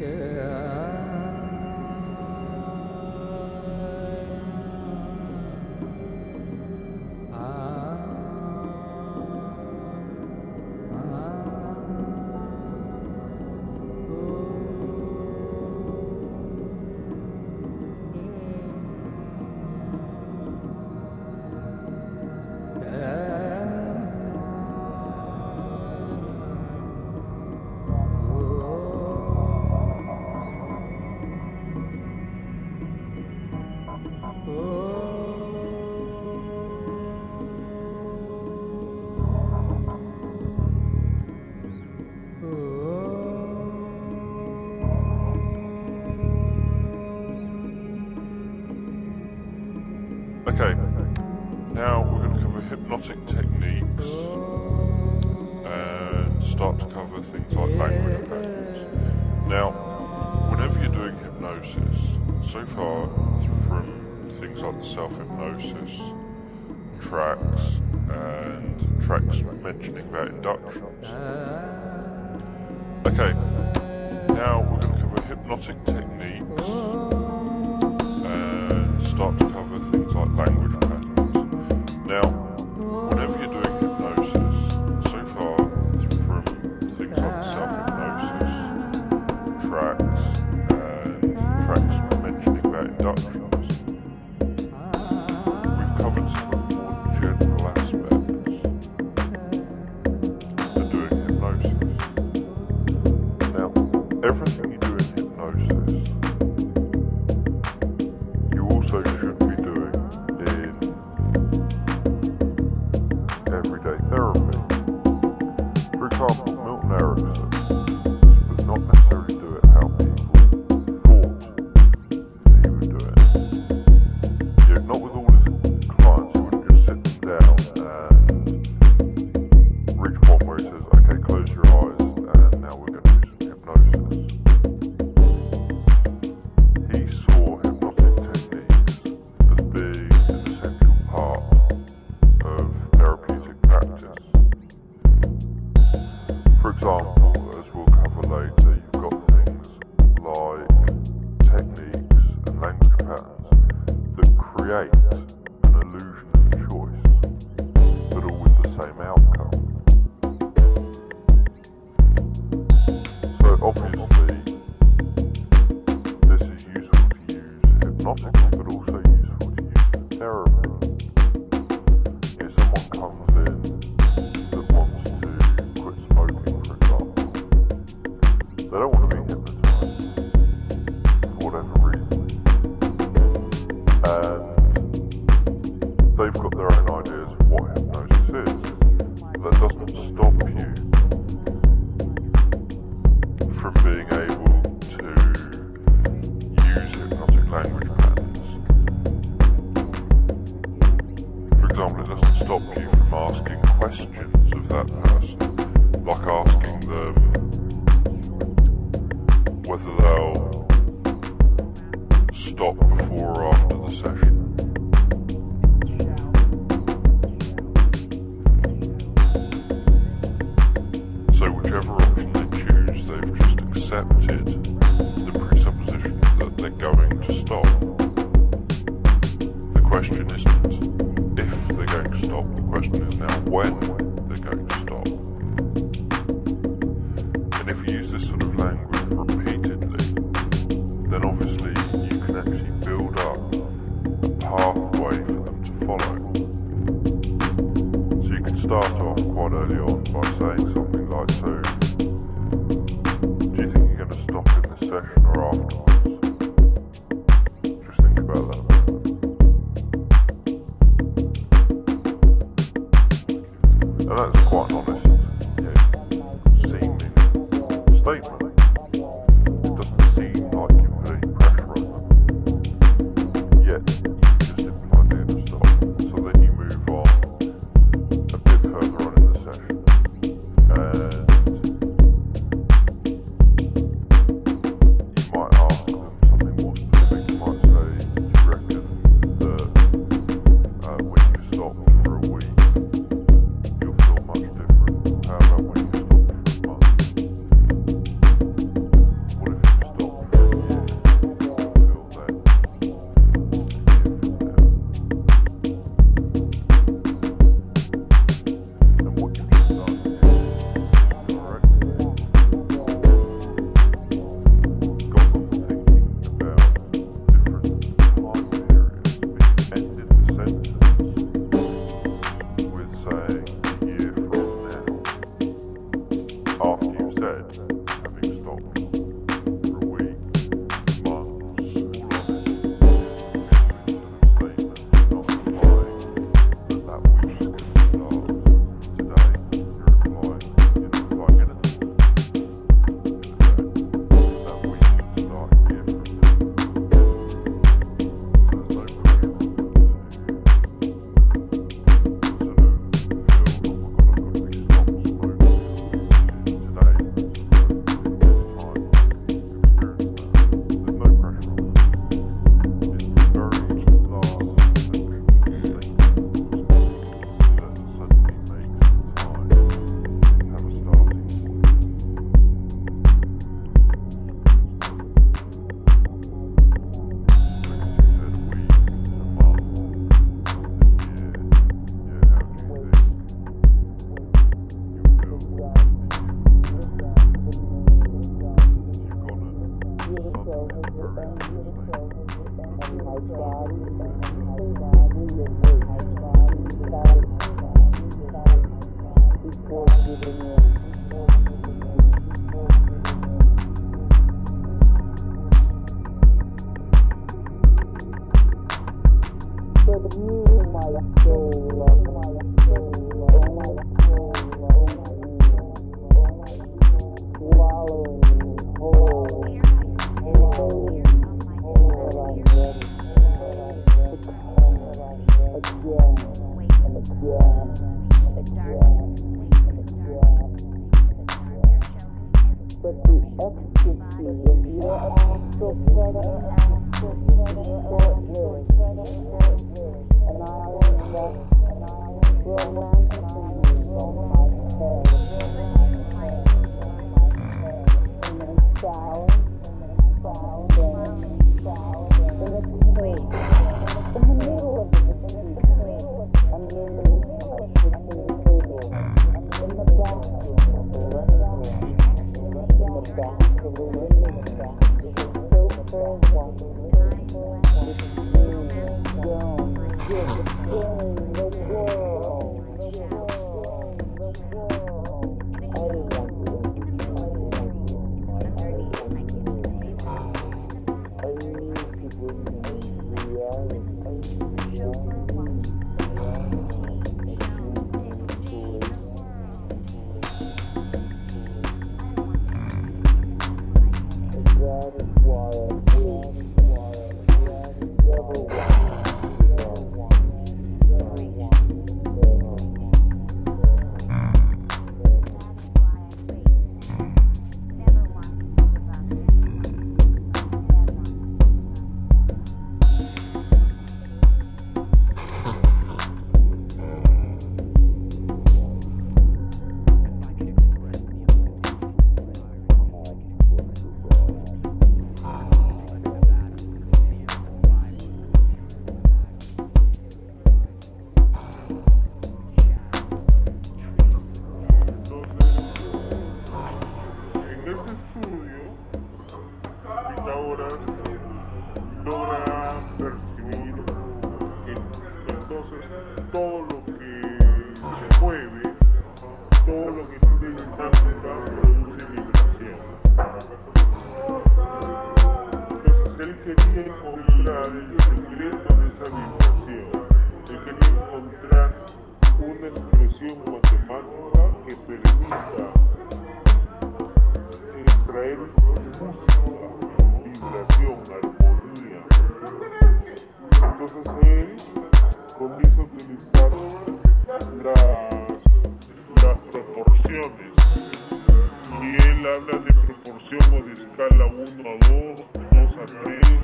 yeah. When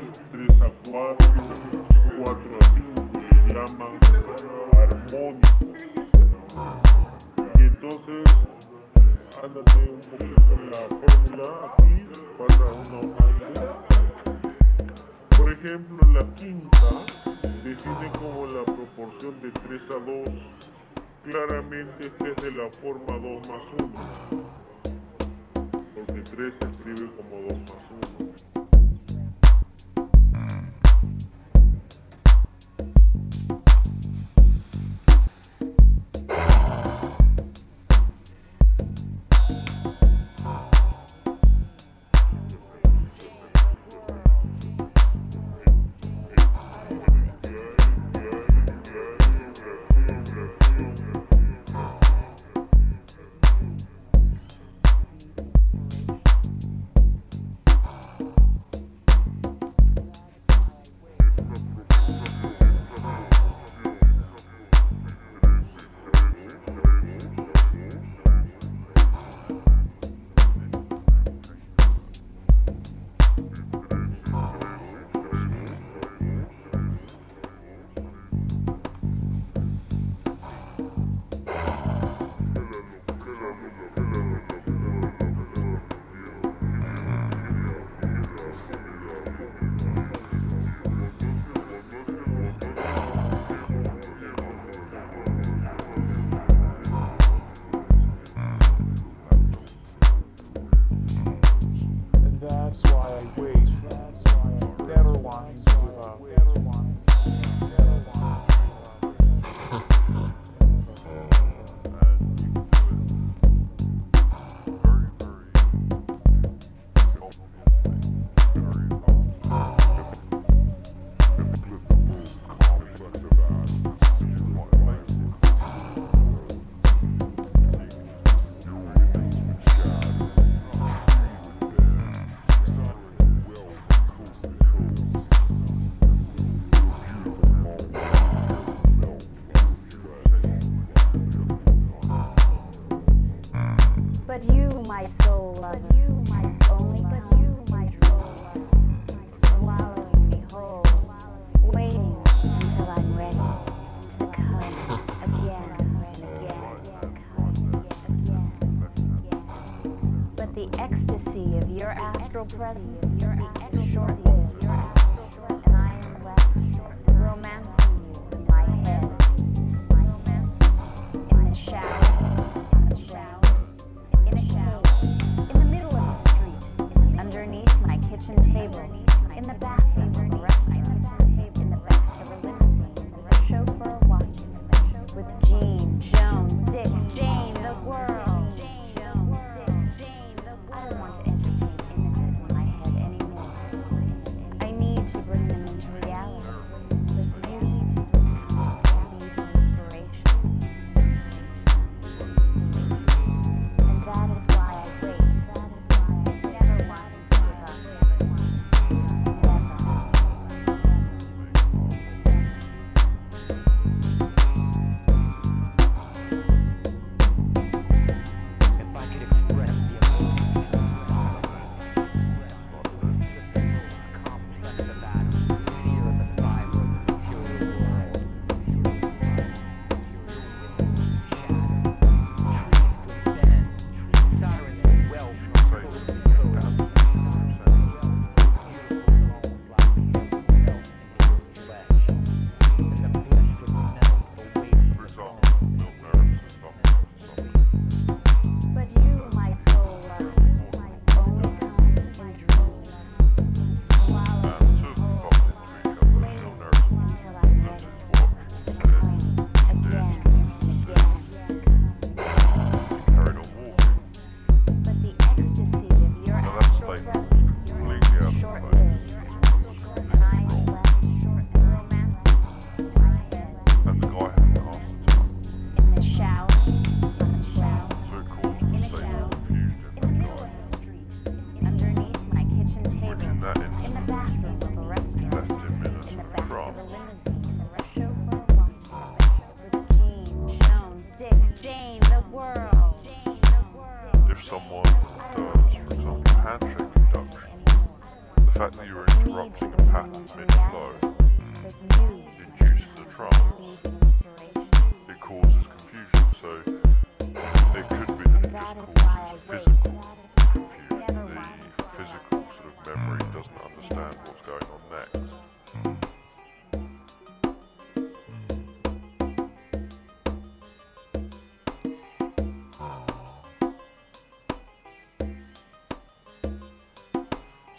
3 a 4, 4 a 5, le llaman armónico. Y entonces, ándate un poquito en la fórmula aquí, falta uno antes. Por ejemplo, la quinta define como la proporción de 3 a 2. Claramente esta es de la forma 2 más 1 porque 3 se escribe como 2 más 1.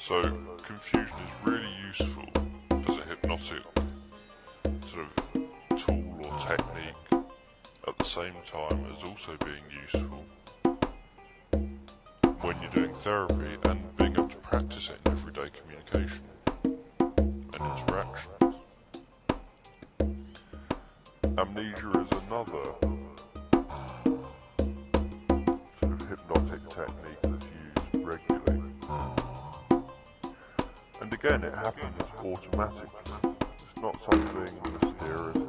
So confusion is really useful as a hypnotic sort of tool or technique at the same time as also being useful when you're doing therapy and being able to practice it in everyday communication and interactions. Amnesia is another sort of hypnotic technique And again, it happens automatically. It's not something mysterious.